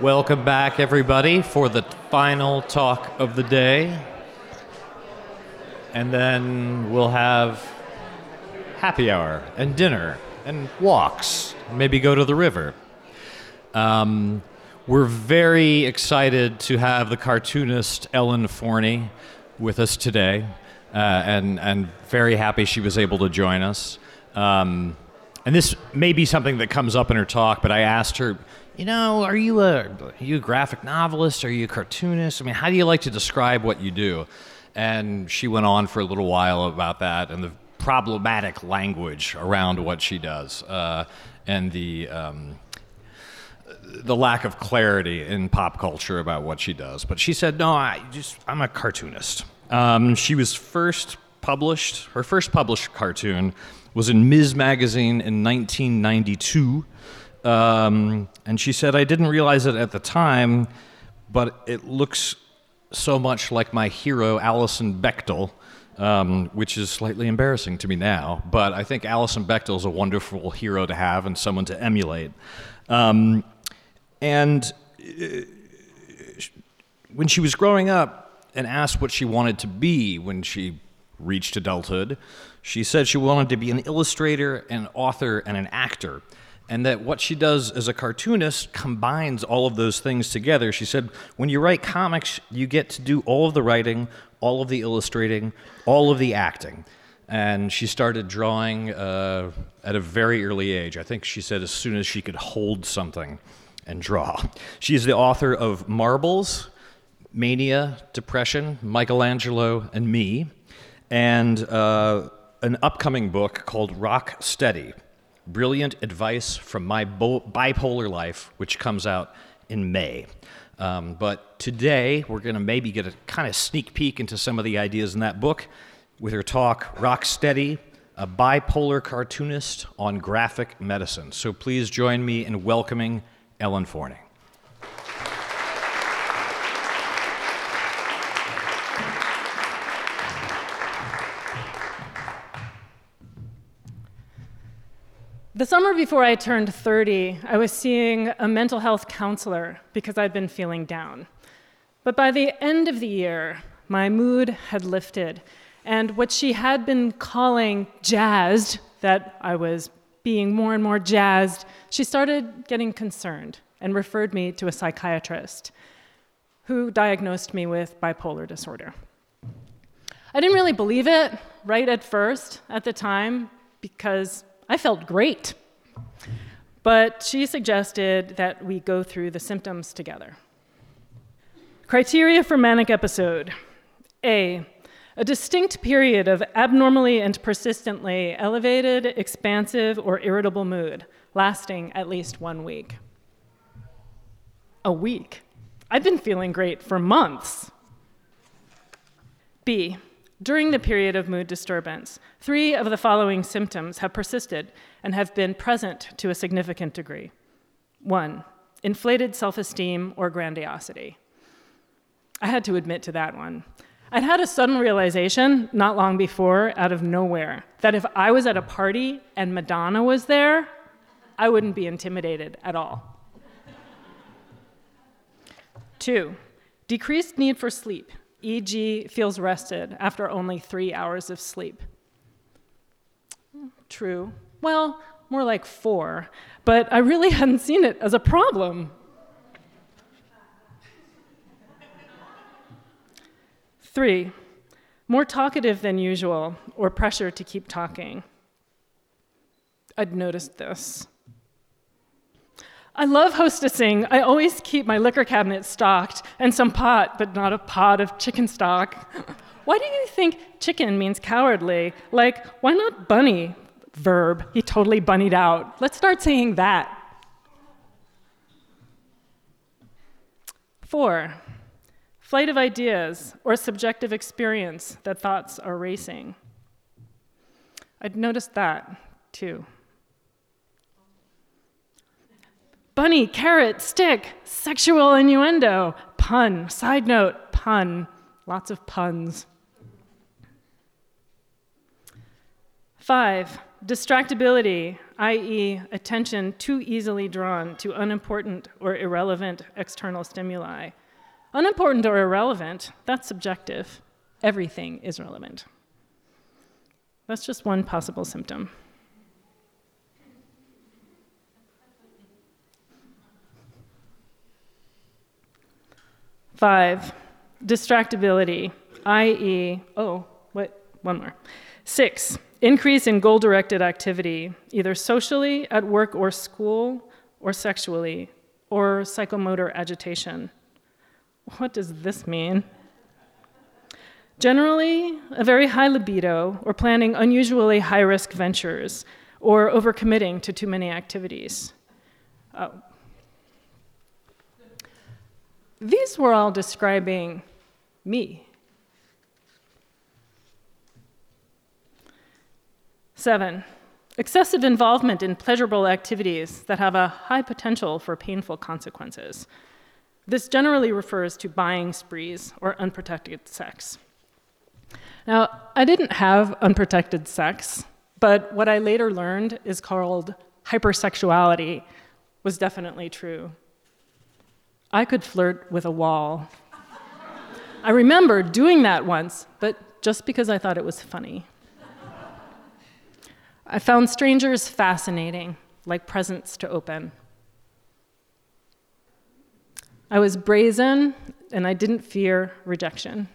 Welcome back, everybody, for the final talk of the day. And then we'll have happy hour and dinner and walks, maybe go to the river. Um, we're very excited to have the cartoonist Ellen Forney with us today, uh, and, and very happy she was able to join us. Um, and this may be something that comes up in her talk, but I asked her, you know, are you a are you a graphic novelist? Are you a cartoonist? I mean, how do you like to describe what you do? And she went on for a little while about that and the problematic language around what she does uh, and the um, the lack of clarity in pop culture about what she does. But she said, no, I just I'm a cartoonist. Um, she was first published. Her first published cartoon was in Ms. Magazine in 1992. Um, and she said, I didn't realize it at the time, but it looks so much like my hero, Alison Bechdel, um, which is slightly embarrassing to me now. But I think Alison Bechdel is a wonderful hero to have and someone to emulate. Um, and uh, when she was growing up and asked what she wanted to be when she reached adulthood, she said she wanted to be an illustrator, an author, and an actor and that what she does as a cartoonist combines all of those things together. She said, when you write comics, you get to do all of the writing, all of the illustrating, all of the acting. And she started drawing uh, at a very early age. I think she said as soon as she could hold something and draw. She is the author of Marbles, Mania, Depression, Michelangelo, and Me, and uh, an upcoming book called Rock Steady Brilliant Advice from My Bo- Bipolar Life, which comes out in May. Um, but today, we're going to maybe get a kind of sneak peek into some of the ideas in that book with her talk, Rock Steady, a bipolar cartoonist on graphic medicine. So please join me in welcoming Ellen Forney. The summer before I turned 30, I was seeing a mental health counselor because I'd been feeling down. But by the end of the year, my mood had lifted, and what she had been calling jazzed, that I was being more and more jazzed, she started getting concerned and referred me to a psychiatrist who diagnosed me with bipolar disorder. I didn't really believe it right at first at the time because I felt great. But she suggested that we go through the symptoms together. Criteria for manic episode A. A distinct period of abnormally and persistently elevated, expansive, or irritable mood, lasting at least one week. A week? I've been feeling great for months. B. During the period of mood disturbance, three of the following symptoms have persisted and have been present to a significant degree. One, inflated self esteem or grandiosity. I had to admit to that one. I'd had a sudden realization not long before, out of nowhere, that if I was at a party and Madonna was there, I wouldn't be intimidated at all. Two, decreased need for sleep, e.g., feels rested after only three hours of sleep. True. Well, more like four, but I really hadn't seen it as a problem. Three, more talkative than usual or pressure to keep talking. I'd noticed this. I love hostessing. I always keep my liquor cabinet stocked and some pot, but not a pot of chicken stock. Why do you think chicken means cowardly? Like, why not bunny? Verb. He totally bunnied out. Let's start saying that. Four, flight of ideas or subjective experience that thoughts are racing. I'd noticed that too. Bunny, carrot, stick, sexual innuendo, pun, side note, pun, lots of puns. Five, distractibility i.e., attention too easily drawn to unimportant or irrelevant external stimuli. Unimportant or irrelevant, that's subjective. Everything is relevant. That's just one possible symptom. Five, distractibility, i.e., oh, what, one more. Six, increase in goal directed activity, either socially, at work or school, or sexually, or psychomotor agitation. What does this mean? Generally, a very high libido, or planning unusually high risk ventures, or overcommitting to too many activities. Oh. These were all describing me. Seven, excessive involvement in pleasurable activities that have a high potential for painful consequences. This generally refers to buying sprees or unprotected sex. Now, I didn't have unprotected sex, but what I later learned is called hypersexuality was definitely true. I could flirt with a wall. I remember doing that once, but just because I thought it was funny. I found strangers fascinating, like presents to open. I was brazen and I didn't fear rejection.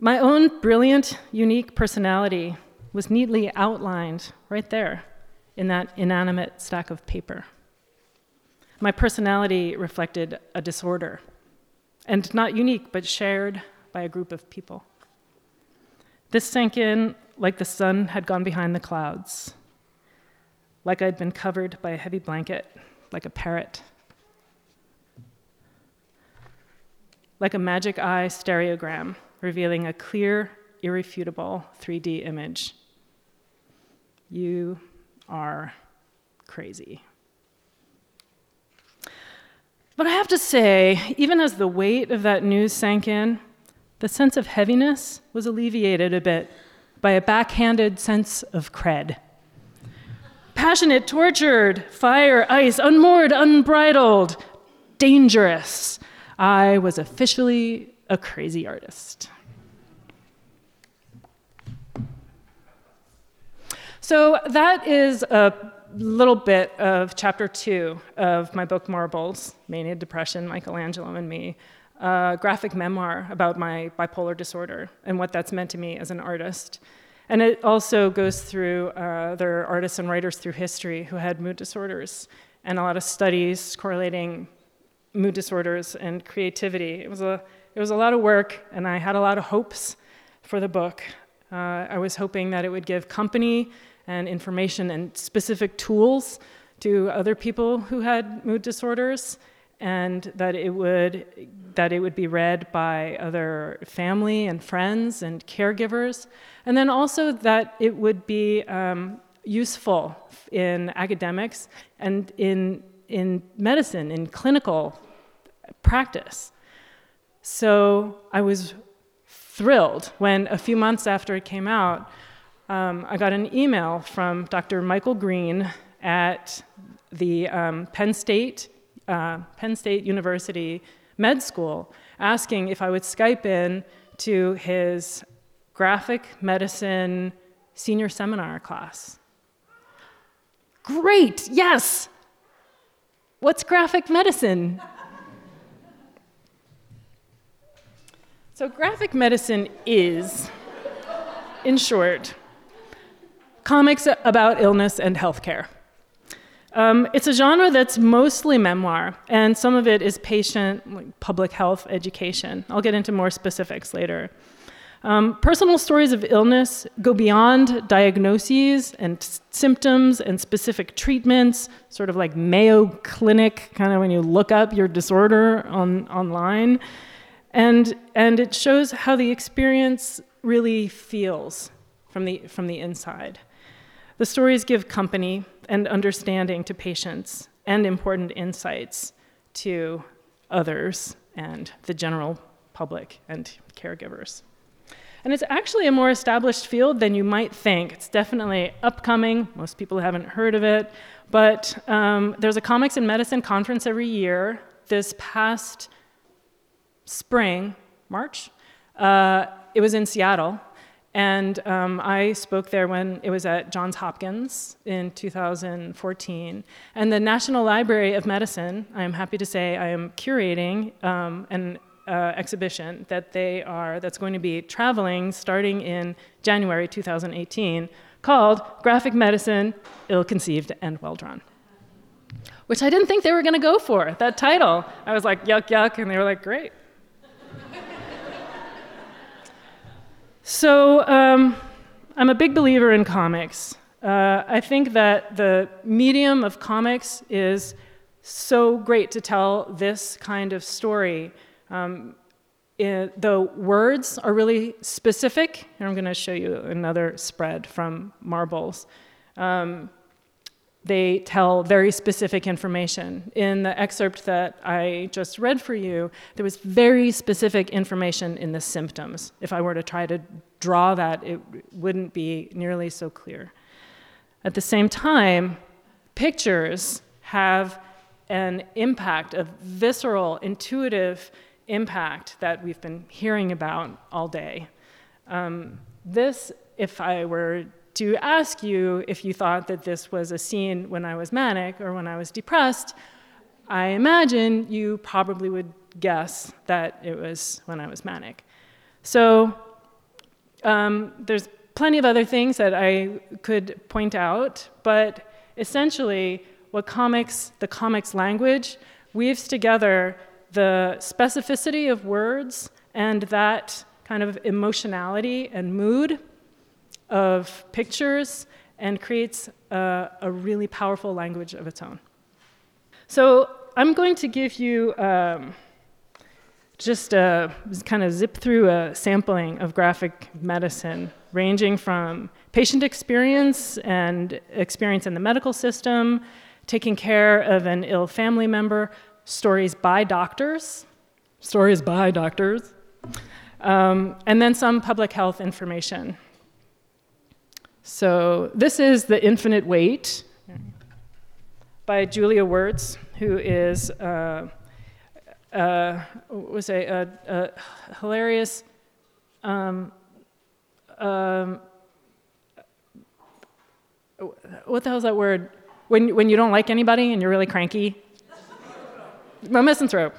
My own brilliant, unique personality was neatly outlined right there in that inanimate stack of paper. My personality reflected a disorder, and not unique, but shared by a group of people. This sank in like the sun had gone behind the clouds, like I'd been covered by a heavy blanket, like a parrot, like a magic eye stereogram revealing a clear, irrefutable 3D image. You are crazy. But I have to say, even as the weight of that news sank in, the sense of heaviness was alleviated a bit by a backhanded sense of cred. Passionate, tortured, fire, ice, unmoored, unbridled, dangerous. I was officially a crazy artist. So that is a little bit of chapter two of my book Marbles, Mania, Depression, Michelangelo, and Me a graphic memoir about my bipolar disorder and what that's meant to me as an artist. And it also goes through uh, other artists and writers through history who had mood disorders and a lot of studies correlating mood disorders and creativity. It was a, it was a lot of work, and I had a lot of hopes for the book. Uh, I was hoping that it would give company and information and specific tools to other people who had mood disorders and that it would that it would be read by other family and friends and caregivers, and then also that it would be um, useful in academics and in in medicine in clinical practice. So I was thrilled when a few months after it came out, um, I got an email from Dr. Michael Green at the um, Penn State uh, Penn State University med school asking if I would Skype in to his graphic medicine senior seminar class. Great, yes! What's graphic medicine? So, graphic medicine is, in short, comics about illness and healthcare. Um, it's a genre that's mostly memoir, and some of it is patient, like public health education. I'll get into more specifics later. Um, personal stories of illness go beyond diagnoses and symptoms and specific treatments, sort of like Mayo Clinic, kind of when you look up your disorder on, online. And, and it shows how the experience really feels from the, from the inside. The stories give company and understanding to patients and important insights to others and the general public and caregivers. And it's actually a more established field than you might think. It's definitely upcoming. Most people haven't heard of it. But um, there's a Comics and Medicine conference every year. This past spring, March, uh, it was in Seattle. And um, I spoke there when it was at Johns Hopkins in 2014. And the National Library of Medicine, I am happy to say, I am curating um, an uh, exhibition that they are that's going to be traveling starting in January 2018 called Graphic Medicine Ill Conceived and Well Drawn. Which I didn't think they were going to go for, that title. I was like, yuck, yuck, and they were like, great. So um, I'm a big believer in comics. Uh, I think that the medium of comics is so great to tell this kind of story. Um, it, the words are really specific, and I'm going to show you another spread from Marbles. Um, they tell very specific information. In the excerpt that I just read for you, there was very specific information in the symptoms. If I were to try to draw that, it wouldn't be nearly so clear. At the same time, pictures have an impact, a visceral, intuitive impact that we've been hearing about all day. Um, this, if I were to ask you if you thought that this was a scene when I was manic or when I was depressed, I imagine you probably would guess that it was when I was manic. So um, there's plenty of other things that I could point out, but essentially, what comics, the comics language, weaves together the specificity of words and that kind of emotionality and mood of pictures and creates a, a really powerful language of its own. So I'm going to give you um, just a, kind of zip through a sampling of graphic medicine, ranging from patient experience and experience in the medical system, taking care of an ill family member, stories by doctors, stories by doctors, um, and then some public health information. So this is The Infinite Wait by Julia Wertz, who is uh, uh, was a, a, a hilarious um, um, what the hell is that word? When, when you don't like anybody and you're really cranky? A misanthrope.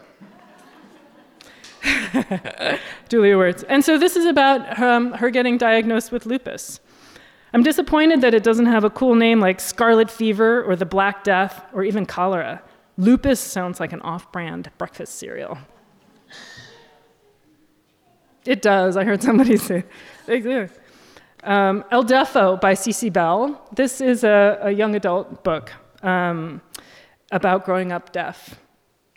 Julia Wertz. And so this is about um, her getting diagnosed with lupus. I'm disappointed that it doesn't have a cool name like scarlet fever or the Black Death or even cholera. Lupus sounds like an off brand breakfast cereal. It does, I heard somebody say. Um, El Deafo by Cece Bell. This is a, a young adult book um, about growing up deaf.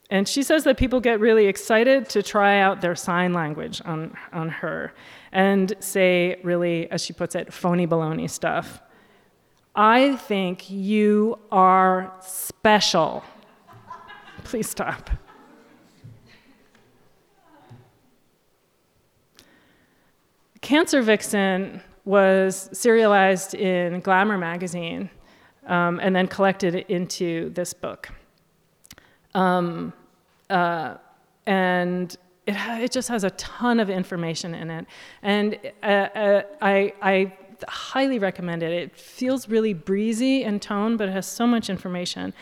And she says that people get really excited to try out their sign language on, on her and say, really, as she puts it, phony baloney stuff. I think you are special. Please stop. Cancer Vixen was serialized in Glamour magazine um, and then collected into this book. Um, uh, and it, it just has a ton of information in it. And uh, uh, I, I highly recommend it. It feels really breezy in tone, but it has so much information.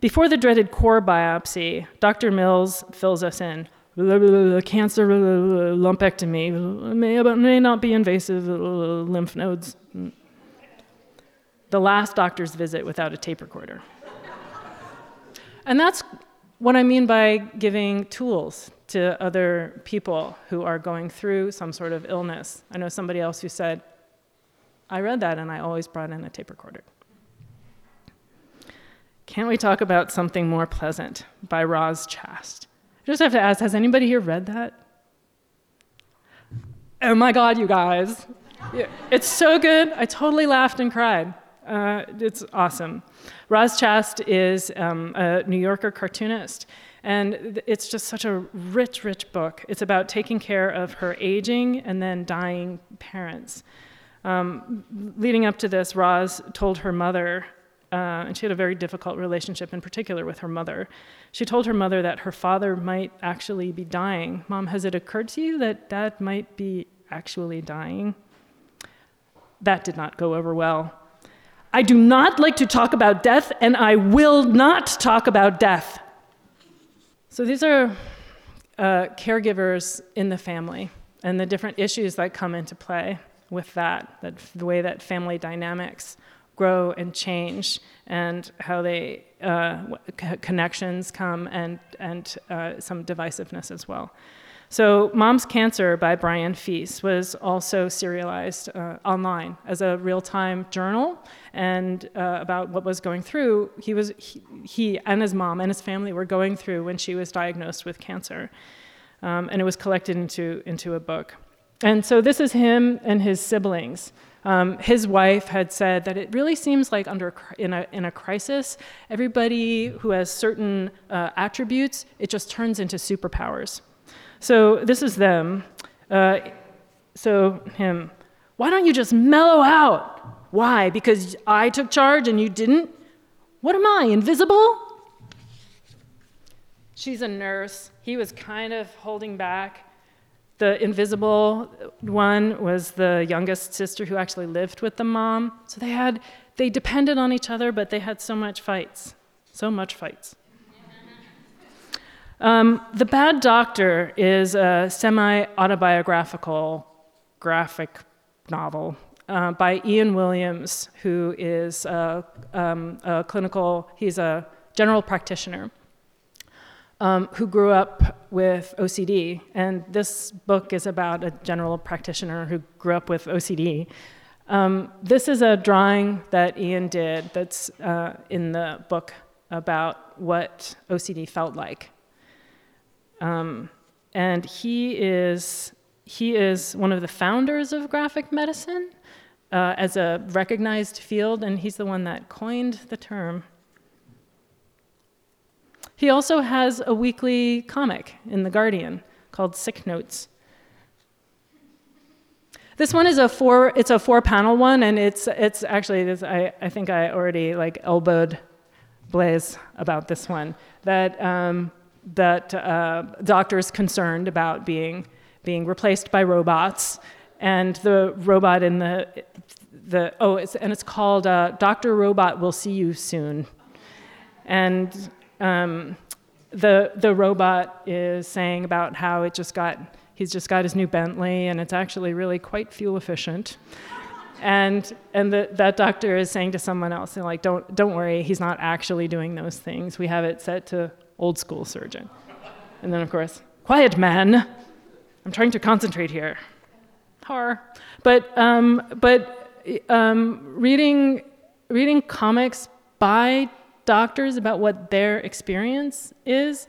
Before the dreaded core biopsy, Dr. Mills fills us in. Cancer lumpectomy may, may not be invasive lymph nodes. The last doctor's visit without a tape recorder. And that's what I mean by giving tools to other people who are going through some sort of illness. I know somebody else who said, I read that and I always brought in a tape recorder. Can't we talk about something more pleasant by Roz Chast? I just have to ask has anybody here read that? Oh my God, you guys. It's so good. I totally laughed and cried. Uh, it's awesome. Roz Chast is um, a New Yorker cartoonist, And it's just such a rich, rich book. It's about taking care of her aging and then dying parents. Um, leading up to this, Roz told her mother, uh, and she had a very difficult relationship in particular with her mother. She told her mother that her father might actually be dying. Mom, has it occurred to you that dad might be actually dying? That did not go over well. I do not like to talk about death, and I will not talk about death. So these are uh, caregivers in the family and the different issues that come into play with that, that the way that family dynamics grow and change and how they uh, connections come and, and uh, some divisiveness as well. So, Mom's Cancer by Brian Fies was also serialized uh, online as a real time journal and uh, about what was going through. He, was, he, he, and his mom and his family were going through when she was diagnosed with cancer. Um, and it was collected into, into a book. And so, this is him and his siblings. Um, his wife had said that it really seems like under in a, in a crisis, everybody who has certain uh, attributes, it just turns into superpowers. So this is them. Uh, so him. Why don't you just mellow out? Why? Because I took charge and you didn't? What am I, invisible? She's a nurse. He was kind of holding back. The invisible one was the youngest sister who actually lived with the mom. So they had they depended on each other, but they had so much fights. So much fights. Um, the Bad Doctor is a semi autobiographical graphic novel uh, by Ian Williams, who is a, um, a clinical, he's a general practitioner. Um, who grew up with OCD. And this book is about a general practitioner who grew up with OCD. Um, this is a drawing that Ian did that's uh, in the book about what OCD felt like. Um, and he is, he is one of the founders of graphic medicine uh, as a recognized field, and he's the one that coined the term. He also has a weekly comic in The Guardian called Sick Notes. This one is a four, it's a four panel one, and it's, it's actually, I, I think I already like elbowed Blaise about this one. That um, that uh, doctors concerned about being being replaced by robots, and the robot in the the oh, it's, and it's called uh, Doctor Robot Will See You Soon, and um, the the robot is saying about how it just got he's just got his new Bentley, and it's actually really quite fuel efficient. And, and the, that doctor is saying to someone else, like, don't, don't worry, he's not actually doing those things. We have it set to old school surgeon. And then, of course, quiet man. I'm trying to concentrate here. Har. But, um, but um, reading, reading comics by doctors about what their experience is,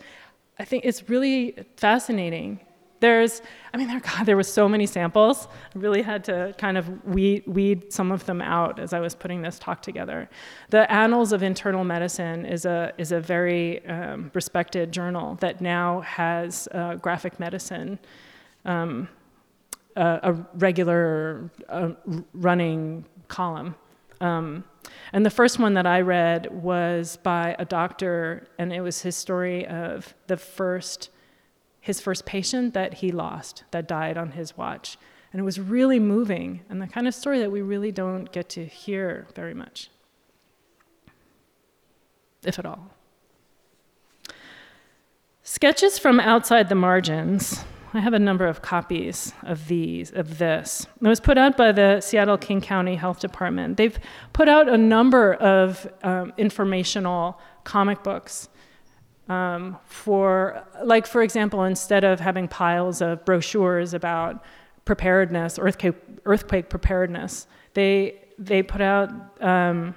I think it's really fascinating there's, I mean, there, God, there was so many samples. I really had to kind of weed, weed some of them out as I was putting this talk together. The Annals of Internal Medicine is a, is a very um, respected journal that now has uh, graphic medicine, um, a, regular uh, running column. Um, and the first one that I read was by a doctor, and it was his story of the first his first patient that he lost, that died on his watch. And it was really moving, and the kind of story that we really don't get to hear very much, if at all. Sketches from outside the margins. I have a number of copies of these, of this. It was put out by the Seattle King County Health Department. They've put out a number of um, informational comic books um, for, like, for example, instead of having piles of brochures about preparedness, earthquake, earthquake preparedness, they, they put out um,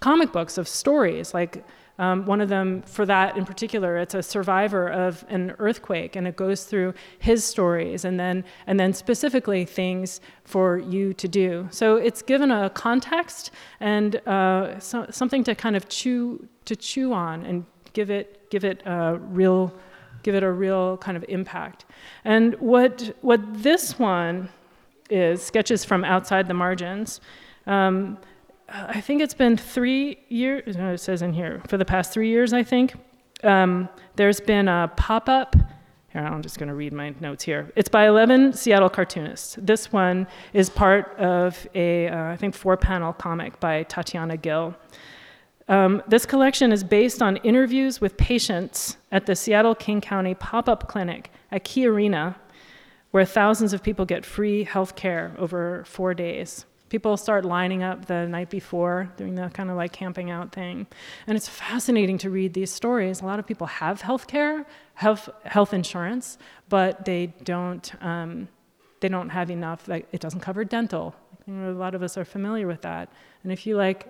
comic books of stories. Like um, one of them, for that in particular, it's a survivor of an earthquake, and it goes through his stories, and then and then specifically things for you to do. So it's given a context and uh, so, something to kind of chew to chew on and give it, give it a real, give it a real kind of impact. And what, what this one is, sketches from outside the margins, um, I think it's been three years, no, it says in here, for the past three years, I think. Um, there's been a pop up. Here, I'm just going to read my notes here. It's by 11 Seattle cartoonists. This one is part of a, uh, I think, four panel comic by Tatiana Gill. Um, this collection is based on interviews with patients at the Seattle King County pop up clinic at KeyArena, where thousands of people get free health care over four days. People start lining up the night before, doing the kind of like camping out thing. And it's fascinating to read these stories. A lot of people have health care, have health insurance, but they don't, um, they don't have enough, like, it doesn't cover dental. You know, a lot of us are familiar with that. And if you like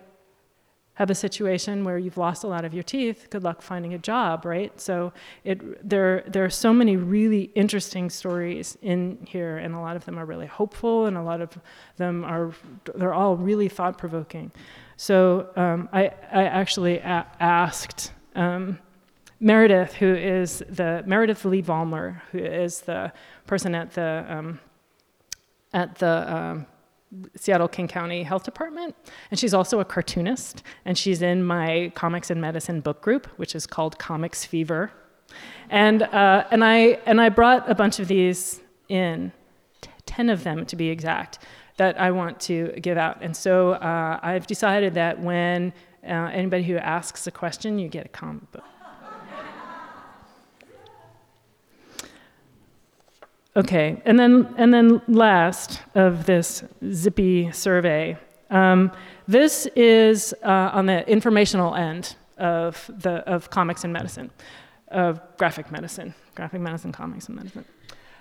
have a situation where you've lost a lot of your teeth, good luck finding a job, right? So it, there, there are so many really interesting stories in here, and a lot of them are really hopeful, and a lot of them are, they're all really thought provoking. So um, I, I actually a- asked um, Meredith, who is the, Meredith Li-Vollmer, who is the person at the, um, at the, um, Seattle King County Health Department. And she's also a cartoonist. And she's in my Comics and Medicine book group, which is called Comics Fever. And, uh, and, I, and I brought a bunch of these in, t- 10 of them to be exact, that I want to give out. And so uh, I've decided that when uh, anybody who asks a question, you get a comic book. Okay, and then and then last of this zippy survey, um, this is uh, on the informational end of the of comics and medicine, of graphic medicine, graphic medicine, comics and medicine.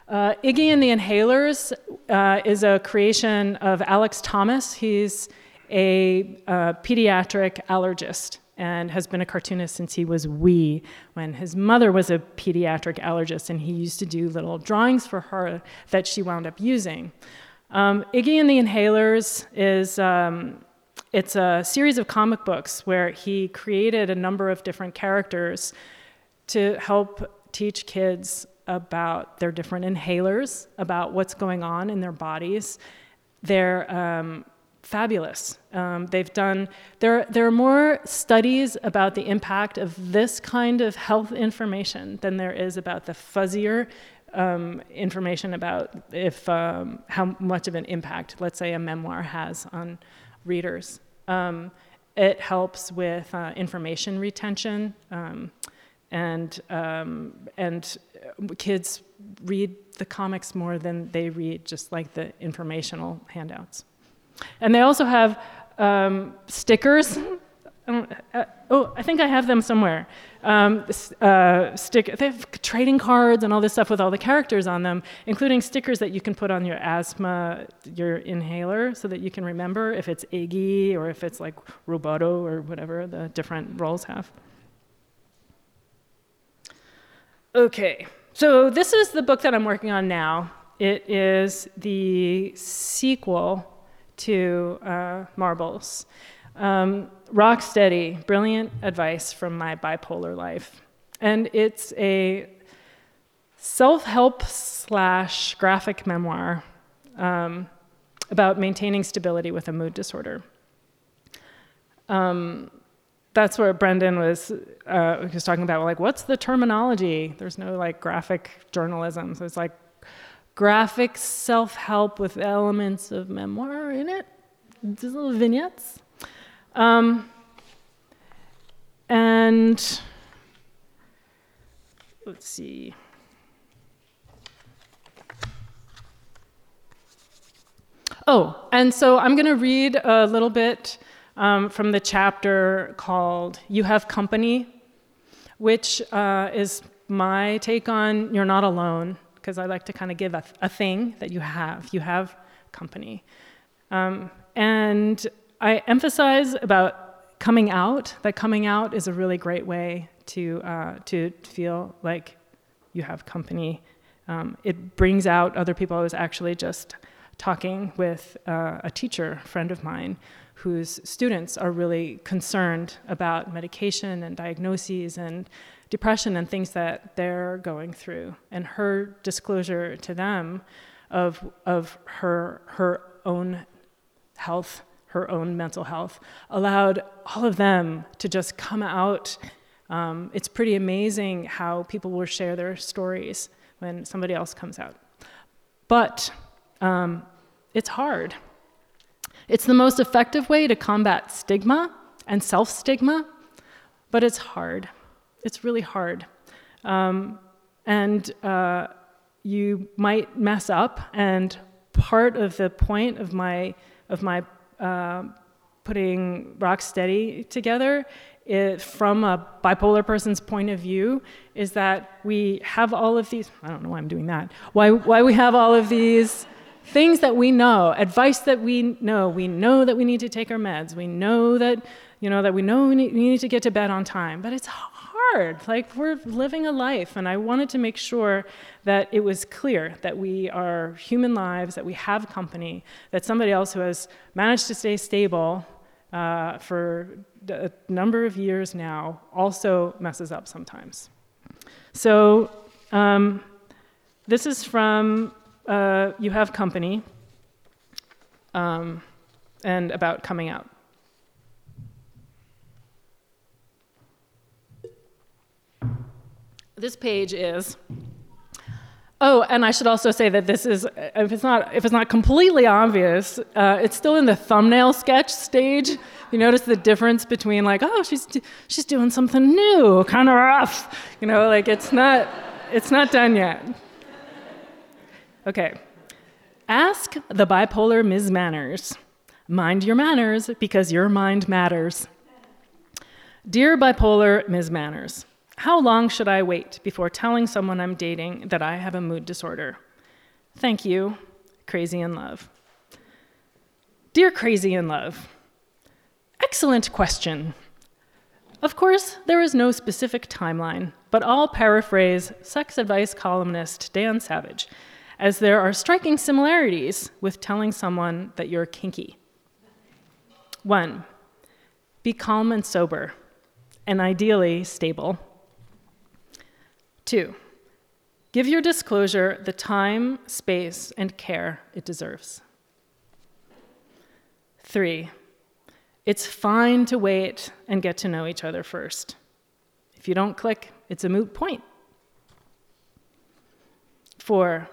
Uh, Iggy and the Inhalers uh, is a creation of Alex Thomas. He's a uh, pediatric allergist and has been a cartoonist since he was wee, when his mother was a pediatric allergist, and he used to do little drawings for her that she wound up using. Um, Iggy and the Inhalers is um, it's a series of comic books where he created a number of different characters to help teach kids about their different inhalers, about what's going on in their bodies, their um, fabulous. Um, they've done, there, there are more studies about the impact of this kind of health information than there is about the fuzzier um, information about if, um, how much of an impact, let's say, a memoir has on readers. Um, it helps with uh, information retention, um, and, um, and kids read the comics more than they read just like the informational handouts. And they also have um, stickers. Uh, oh, I think I have them somewhere. Um, uh, stick, they have trading cards and all this stuff with all the characters on them, including stickers that you can put on your asthma, your inhaler, so that you can remember if it's Iggy or if it's like Roboto or whatever the different roles have. Okay, so this is the book that I'm working on now. It is the sequel to uh, marbles. Um, rock steady, brilliant advice from my bipolar life. And it's a self help slash graphic memoir um, about maintaining stability with a mood disorder. Um, that's where Brendan was, uh, was talking about, like, what's the terminology? There's no like graphic journalism. So it's like graphic self help with elements of memoir in it, these little vignettes. Um, and let's see. Oh, and so I'm going to read a little bit um, from the chapter called You Have Company, which uh, is my take on You're Not Alone because I like to kind of give a, a, thing that you have. You have company. Um, and I emphasize about coming out, that coming out is a really great way to, uh, to feel like you have company. Um, it brings out other people. I was actually just talking with uh, a teacher, friend of mine, whose students are really concerned about medication and diagnoses and depression and things that they're going through. And her disclosure to them of, of her, her own health, her own mental health, allowed all of them to just come out. Um, it's pretty amazing how people will share their stories when somebody else comes out. But um, it's hard. It's the most effective way to combat stigma and self stigma, but it's hard. It's really hard. Um, and uh, you might mess up, and part of the point of my, of my uh, putting Rock Steady together it, from a bipolar person's point of view is that we have all of these i don't know why i'm doing that why, why we have all of these things that we know, advice that we know. We know that we need to take our meds. We know that, you know, that we know we need, we need to get to bed on time. But it's hard. Like we're living a life, and I wanted to make sure that it was clear that we are human lives, that we have company, that somebody else who has managed to stay stable uh, for a number of years now also messes up sometimes. So. Um, this is from uh, you have company um, and about coming out. This page is. Oh, and I should also say that this is, if it's not, if it's not completely obvious, uh, it's still in the thumbnail sketch stage. You notice the difference between like, oh, she's she's doing something new, kind of rough, you know, like it's not, it's not done yet. Okay. Ask the bipolar Ms. Manners. Mind your manners because your mind matters. Dear bipolar Ms. Manners, how long should I wait before telling someone I'm dating that I have a mood disorder? Thank you, Crazy in Love. Dear Crazy in Love, excellent question. Of course, there is no specific timeline, but I'll paraphrase sex advice columnist Dan Savage as there are striking similarities with telling someone that you're kinky. One, be calm and sober, and ideally stable. Two, give your disclosure the time, space, and care it deserves. Three, it's fine to wait and get to know each other first. If you don't click, it's a moot point. Four,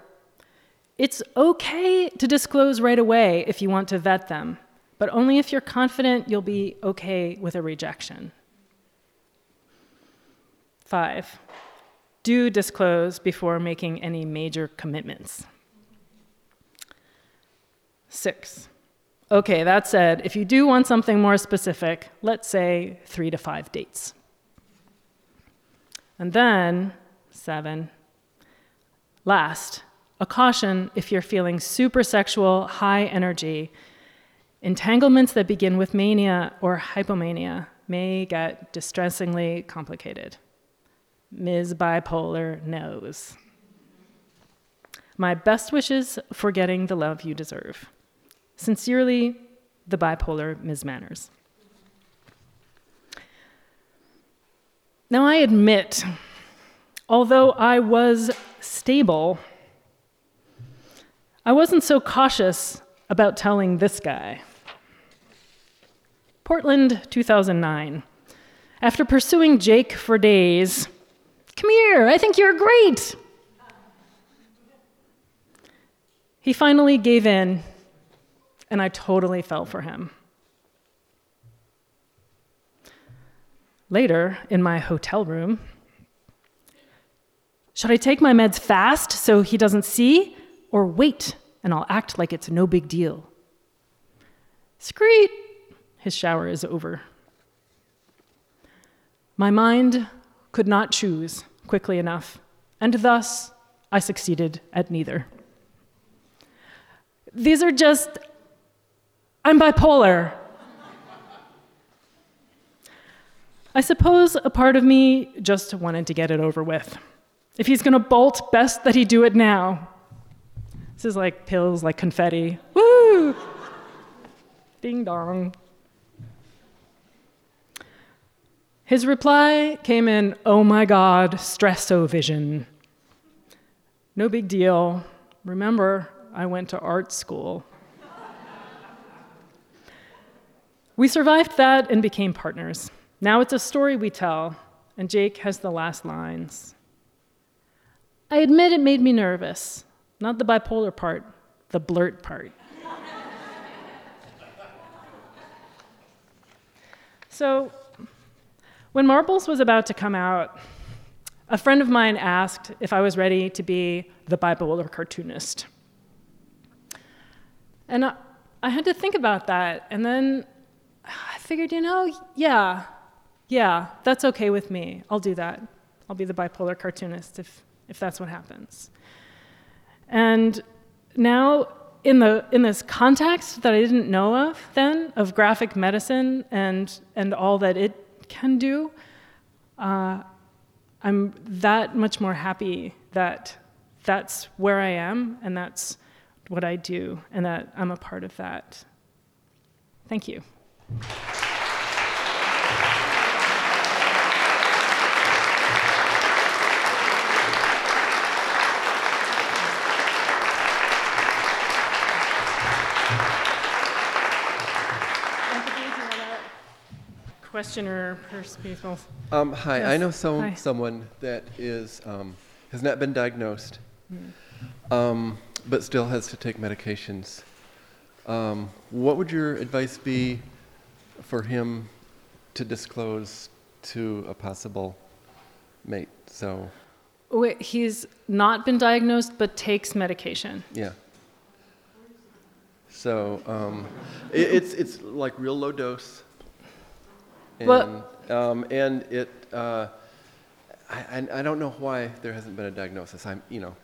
it's okay to disclose right away if you want to vet them, but only if you're confident you'll be okay with a rejection. Five, do disclose before making any major commitments. Six, okay, that said, if you do want something more specific, let's say three to five dates. And then, seven, last, a caution if you're feeling super sexual, high energy. Entanglements that begin with mania or hypomania may get distressingly complicated. Ms. Bipolar knows. My best wishes for getting the love you deserve. Sincerely, the bipolar Ms. Manners. Now, I admit, although I was stable I wasn't so cautious about telling this guy. Portland, 2009. After pursuing Jake for days, come here, I think you're great. He finally gave in, and I totally fell for him. Later, in my hotel room, should I take my meds fast so he doesn't see? or wait and I'll act like it's no big deal. Screet! His shower is over. My mind could not choose quickly enough, and thus I succeeded at neither. These are just, I'm bipolar. I suppose a part of me just wanted to get it over with. If he's gonna bolt, best that he do it now. This is like pills, like confetti. Woo! Ding dong. His reply came in, oh my God, stress stresso-vision. No big deal. Remember, I went to art school. we survived that and became partners. Now it's a story we tell, and Jake has the last lines. I admit it made me nervous, not the bipolar part, the blurt part. so, when Marbles was about to come out, a friend of mine asked if I was ready to be the bipolar cartoonist. And I, I had to think about that, and then I figured, you know, yeah, yeah, that's okay with me. I'll do that. I'll be the bipolar cartoonist if, if that's what happens. And now, in, the, in this context that I didn't know of then, of graphic medicine and, and all that it can do, uh, I'm that much more happy that that's where I am and that's what I do and that I'm a part of that. Thank you. Question or people? Um, hi, yes. I know some, hi. someone that is um, has not been diagnosed, mm. um, but still has to take medications. Um, what would your advice be for him to disclose to a possible mate? So, Wait, he's not been diagnosed, but takes medication. Yeah. So um, it, it's it's like real low dose. And, well, um, and it, uh, I, I don't know why there hasn't been a diagnosis. I'm, you know.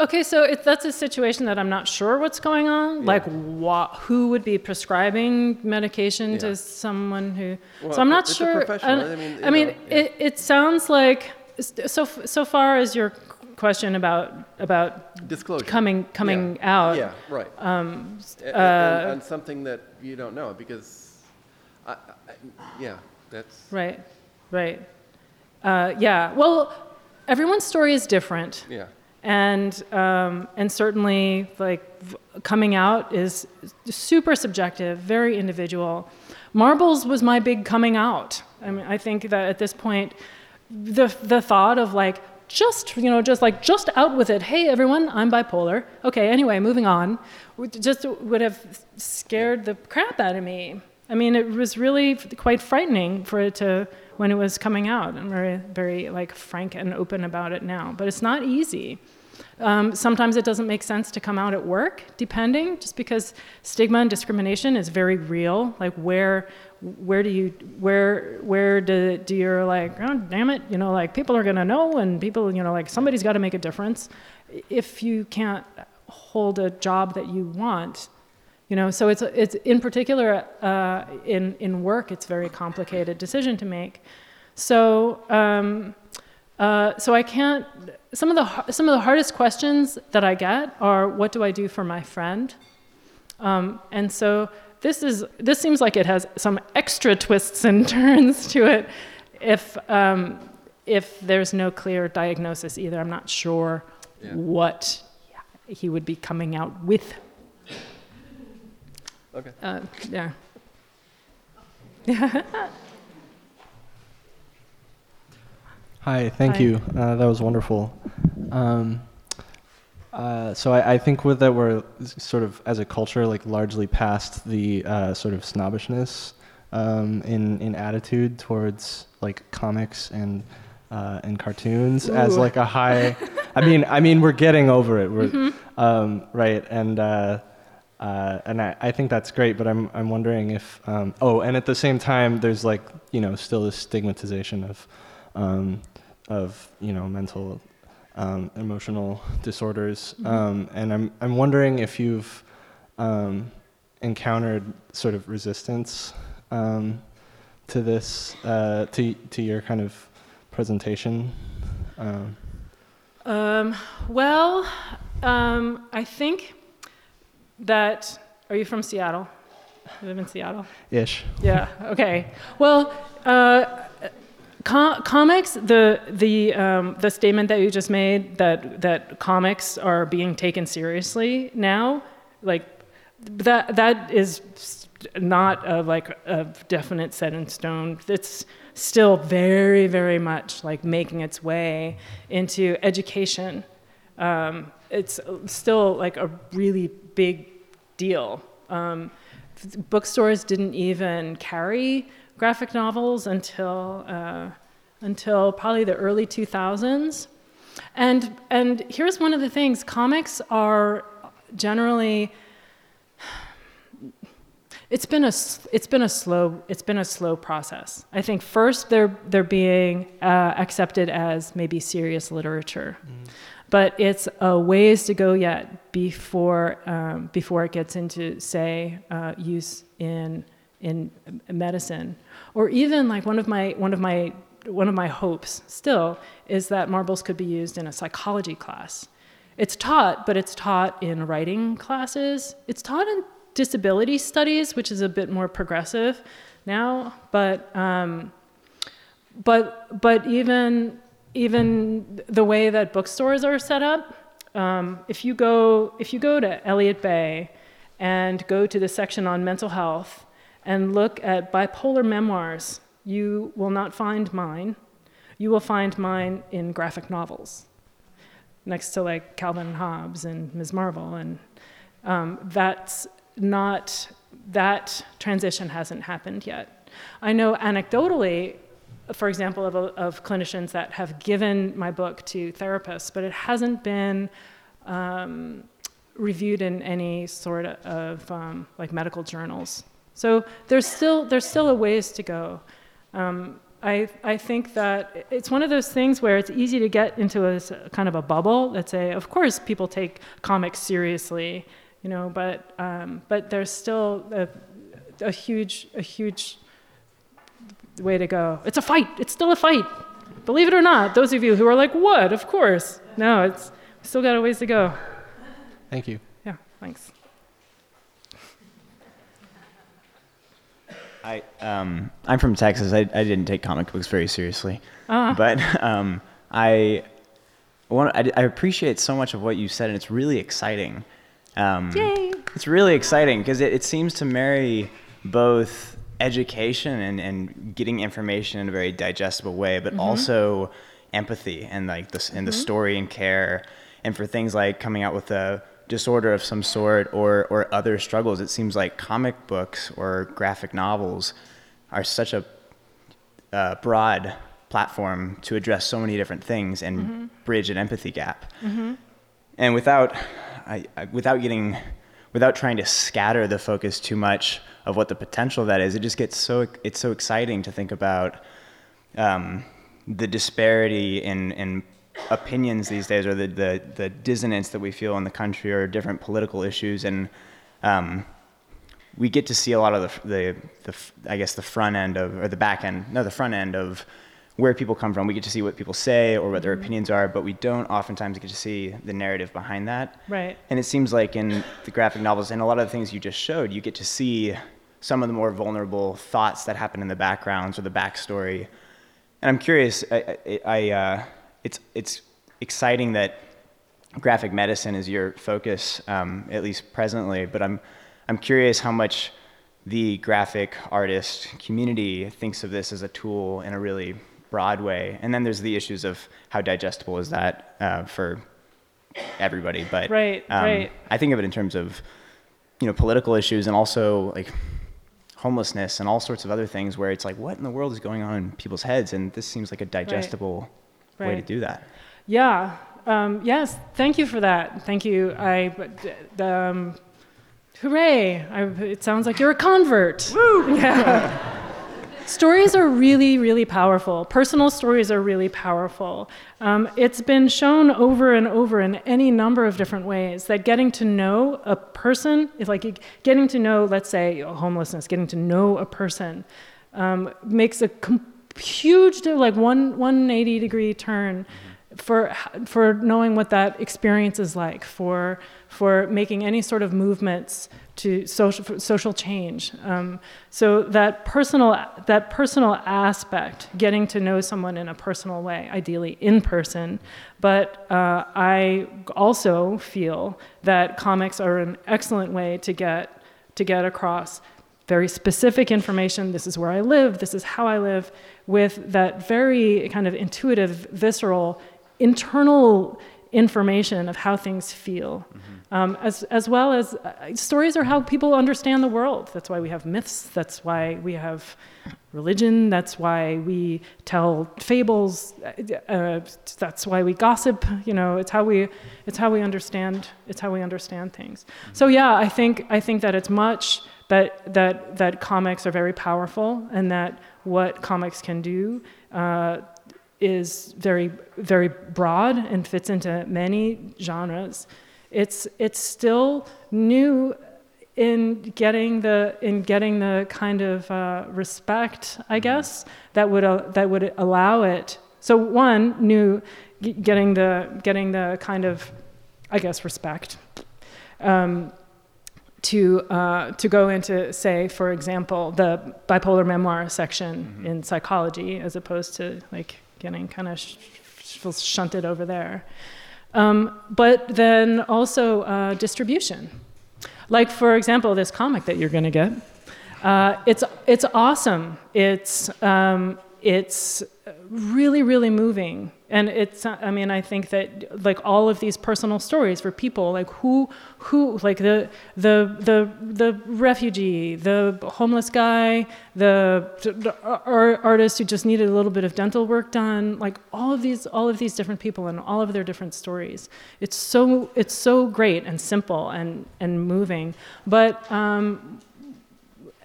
okay, so it, that's a situation that I'm not sure what's going on. Yeah. Like, wha- who would be prescribing medication yeah. to someone who? Well, so I'm not sure. I, I, mean, I mean yeah. it, it sounds like so so far as your question about about disclosure coming coming out. Yeah, right. Um, and, uh, and, and something that you don't know because I, I, yeah, that's. Right, right. Uh, yeah, well, everyone's story is different. Yeah. And, um, and certainly, like, coming out is super subjective, very individual. Marbles was my big coming out. I mean, I think that at this point, the, the thought of like, just you know just like just out with it hey everyone i'm bipolar okay anyway moving on just would have scared the crap out of me I mean, it was really quite frightening for it to when it was coming out. I'm very, very like frank and open about it now, but it's not easy. Um, sometimes it doesn't make sense to come out at work, depending, just because stigma and discrimination is very real. Like where, where do you, where, where do, do you're like, oh damn it, you know, like people are gonna know, and people, you know, like somebody's got to make a difference. If you can't hold a job that you want, you know, so it's, it's in particular uh, in, in work, it's a very complicated decision to make. So, um, uh, so I can't, some of, the, some of the hardest questions that I get are what do I do for my friend? Um, and so this, is, this seems like it has some extra twists and turns to it if, um, if there's no clear diagnosis either. I'm not sure yeah. what he would be coming out with Okay. Uh, yeah. Hi, thank Hi. you. Uh, that was wonderful. Um, uh, so I, I, think with that we're sort of as a culture like largely past the uh, sort of snobbishness um, in in attitude towards like comics and uh, and cartoons Ooh. as like a high. I mean, I mean we're getting over it. We're mm-hmm. um, right and uh, and I, I think that's great, but I'm, I'm wondering if, um, oh, and at the same time, there's like, you know, still this stigmatization of, um, of, you know, mental, um, emotional disorders. Mm-hmm. Um, and I'm, I'm wondering if you've um, encountered sort of resistance um, to this, uh, to, to your kind of presentation. well, I think that, are you from Seattle? You live in Seattle? Ish. Yeah, okay. Well, uh, com- comics, the, the, um, the statement that you just made that, that comics are being taken seriously now, like, that, that is not a, like a definite set in stone. It's still very, very much like making its way into education. Um, it's still like a really big deal. Um, bookstores didn't even carry graphic novels until uh, until probably the early 2000s. And and here's one of the things: comics are generally it's been a it's been a slow it's been a slow process. I think first they're they're being uh, accepted as maybe serious literature, mm. But it's a ways to go yet before um, before it gets into say uh, use in in medicine, or even like one of my one of my one of my hopes still is that marbles could be used in a psychology class. It's taught, but it's taught in writing classes. It's taught in disability studies, which is a bit more progressive now, but um, but but even even the way that bookstores are set up, um, if you go if you go to Elliott Bay and go to the section on mental health and look at bipolar memoirs, you will not find mine. You will find mine in graphic novels, next to like Calvin and Hobbes and Ms. Marvel, and um, that's not that transition hasn't happened yet. I know anecdotally, for example, of, of clinicians that have given my book to therapists, but it hasn't been um, reviewed in any sort of um, like medical journals. So there's still there's still a ways to go. Um, I, I think that it's one of those things where it's easy to get into a kind of a bubble that say, of course, people take comics seriously you know, but, um, but there's still a, a huge, a huge way to go. It's a fight. It's still a fight. Believe it or not, those of you who are like, what? Of course. No, it's still got a ways to go. Thank you. Yeah, thanks. I, um, I'm from Texas. I, I didn't take comic books very seriously. Uh-huh. But um, I, want, I, I appreciate so much of what you said, and it's really exciting. Um, Yay! It's really exciting because it, it seems to marry both education and, and getting information in a very digestible way, but mm-hmm. also empathy and like this and mm-hmm. the story and care. And for things like coming out with a disorder of some sort or or other struggles, it seems like comic books or graphic novels are such a uh, broad platform to address so many different things and mm-hmm. bridge an empathy gap. Mm-hmm. And without I, I, without getting, without trying to scatter the focus too much of what the potential of that is, it just gets so it's so exciting to think about um, the disparity in in opinions these days, or the, the the dissonance that we feel in the country, or different political issues, and um, we get to see a lot of the, the, the I guess the front end of or the back end, no, the front end of where people come from. We get to see what people say or what their mm-hmm. opinions are, but we don't oftentimes get to see the narrative behind that. Right. And it seems like in the graphic novels and a lot of the things you just showed, you get to see some of the more vulnerable thoughts that happen in the backgrounds or the backstory. And I'm curious. I, I, I uh, it's it's exciting that graphic medicine is your focus, um, at least presently. But I'm I'm curious how much the graphic artist community thinks of this as a tool in a really broad way. and then there's the issues of how digestible is that uh, for everybody. But right, um, right. I think of it in terms of you know political issues and also like homelessness and all sorts of other things where it's like what in the world is going on in people's heads, and this seems like a digestible right. way to do that. Yeah. Um, yes. Thank you for that. Thank you. I. Um, hooray! I, it sounds like you're a convert. Woo! Yeah. Stories are really, really powerful. Personal stories are really powerful. Um, it's been shown over and over in any number of different ways that getting to know a person is like getting to know, let's say, homelessness, getting to know a person um, makes a huge, like one 180 degree turn for, for knowing what that experience is like, for, for making any sort of movements to social, social change. Um, so that personal, that personal aspect, getting to know someone in a personal way, ideally in person. But uh, I also feel that comics are an excellent way to get, to get across very specific information. This is where I live, this is how I live, with that very kind of intuitive, visceral, internal information of how things feel. Mm-hmm um, as, as well as uh, stories are how people understand the world. That's why we have myths, that's why we have religion, that's why we tell fables, uh, uh, that's why we gossip, you know, it's how we, it's how we understand, it's how we understand things. So yeah, I think, I think that it's much, that, that, that comics are very powerful and that what comics can do uh, is very, very broad and fits into many genres. It's, it's still new in getting the, in getting the kind of uh, respect, I mm-hmm. guess, that would, uh, that would allow it. So one, new, getting the, getting the kind of, I guess, respect. Um, to, uh, to go into, say, for example, the bipolar memoir section mm-hmm. in psychology, as opposed to like getting kind of sh- sh- shunted over there. Um, but then also uh, distribution. Like, for example, this comic that you're going to get. Uh, it's, it's awesome. It's, um, it's really, really moving. And it's, I mean, I think that like all of these personal stories for people, like who, who, like the, the, the, the refugee, the homeless guy, the, the artist who just needed a little bit of dental work done, like all of these, all of these different people and all of their different stories. It's so, it's so great and simple and, and moving. But um,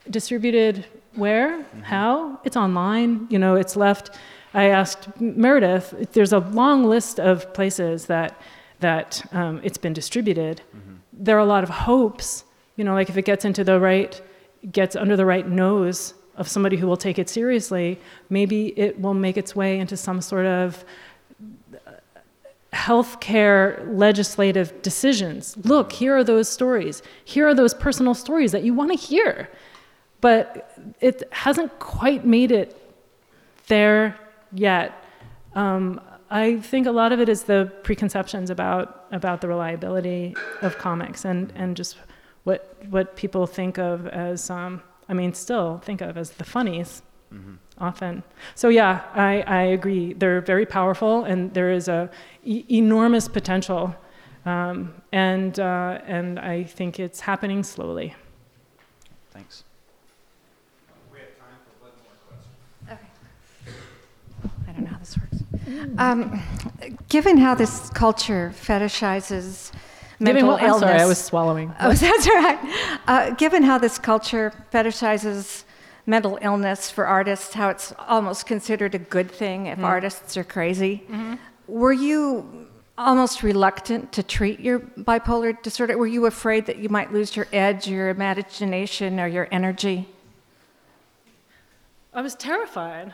distributed where? Mm-hmm. How? It's online. You know, it's left. I asked Meredith. There's a long list of places that that um, it's been distributed. Mm-hmm. There are a lot of hopes. You know, like if it gets into the right, gets under the right nose of somebody who will take it seriously, maybe it will make its way into some sort of uh, healthcare legislative decisions. Look, here are those stories. Here are those personal stories that you want to hear but it hasn't quite made it there yet. Um, I think a lot of it is the preconceptions about about the reliability of comics and and just what what people think of as um, I mean still think of as the funnies mm-hmm. often. So yeah, I, I agree. They're very powerful and there is a e- enormous potential, um, and uh, and I think it's happening slowly. Thanks. I don't know how this works. Um, given how this culture fetishizes mental what, illness, sorry, I was swallowing. Oh, that's right. Uh, given how this culture fetishizes mental illness for artists, how it's almost considered a good thing if mm. artists are crazy, mm-hmm. were you almost reluctant to treat your bipolar disorder? Were you afraid that you might lose your edge, your imagination, or your energy? I was terrified.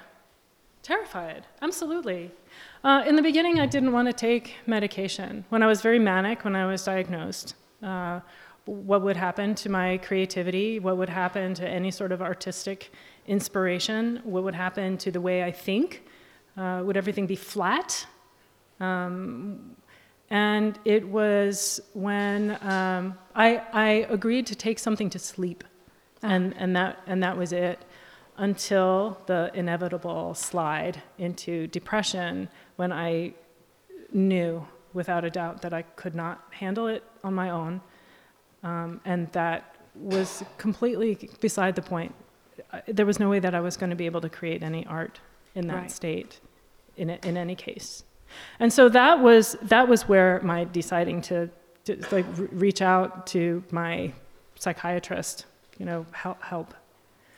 Terrified, absolutely. Uh, in the beginning, I didn't want to take medication. When I was very manic, when I was diagnosed, uh, what would happen to my creativity? What would happen to any sort of artistic inspiration? What would happen to the way I think? Uh, would everything be flat? Um, and it was when um, I, I, agreed to take something to sleep, ah. and, and, that, and that was it until the inevitable slide into depression when I knew without a doubt that I could not handle it on my own. Um, and that was completely beside the point. There was no way that I was going to be able to create any art in that right. state, in, in any case. And so that was, that was where my deciding to, to like, reach out to my psychiatrist, you know, help. help.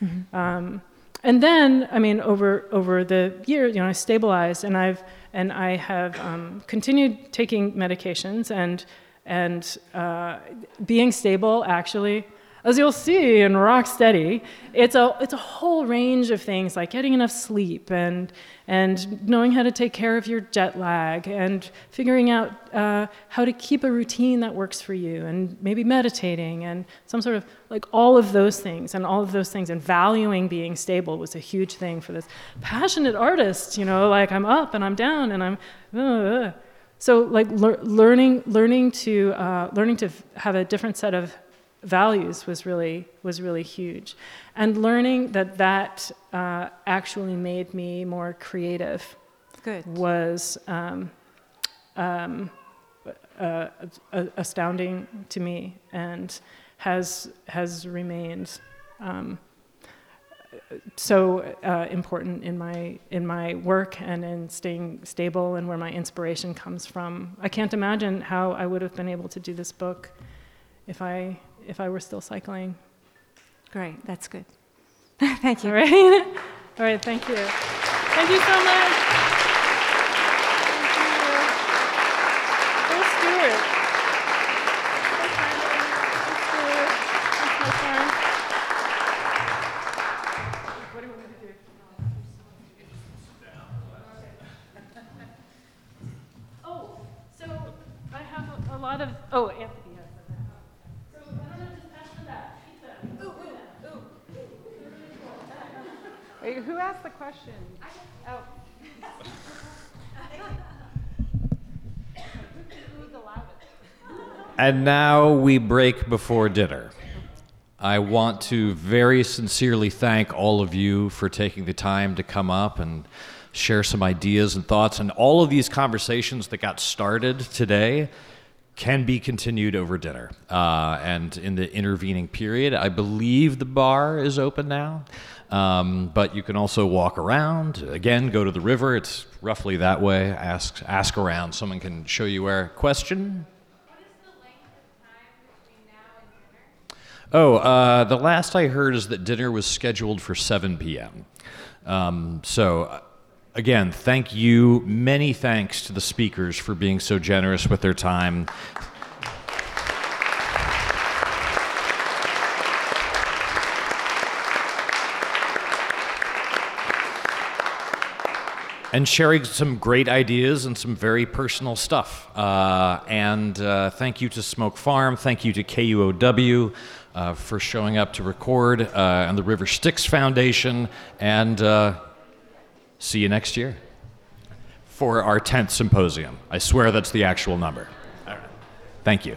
Mm-hmm. Um, and then, I mean, over over the years, you know, I stabilized, and I've and I have um, continued taking medications, and and uh, being stable actually as you'll see in Rock Steady, it's a, it's a whole range of things like getting enough sleep and, and knowing how to take care of your jet lag and figuring out uh, how to keep a routine that works for you and maybe meditating and some sort of like all of those things and all of those things and valuing being stable was a huge thing for this passionate artist, you know, like I'm up and I'm down and I'm. Uh, so like learning learning to uh, learning to have a different set of values was really was really huge, and learning that that uh, actually made me more creative. Good. Was um, um, uh, astounding to me and has has remained um, so uh, important in my in my work and in staying stable and where my inspiration comes from. I can't imagine how I would have been able to do this book if I if I were still cycling. Great, that's good. thank you. All right. All right, thank you. Thank you so much. Oh. And now we break before dinner. I want to very sincerely thank all of you for taking the time to come up and share some ideas and thoughts. And all of these conversations that got started today can be continued over dinner. Uh, and in the intervening period, I believe the bar is open now. Um, but you can also walk around. Again, go to the river. It's roughly that way. Ask ask around. Someone can show you where. Question. Oh, uh, the last I heard is that dinner was scheduled for 7 p.m. Um, so, uh, again, thank you. Many thanks to the speakers for being so generous with their time. and sharing some great ideas and some very personal stuff. Uh, and uh, thank you to Smoke Farm. Thank you to KUOW uh, for showing up to record, uh, and the River Styx Foundation. And uh, see you next year for our 10th symposium. I swear that's the actual number. Thank you.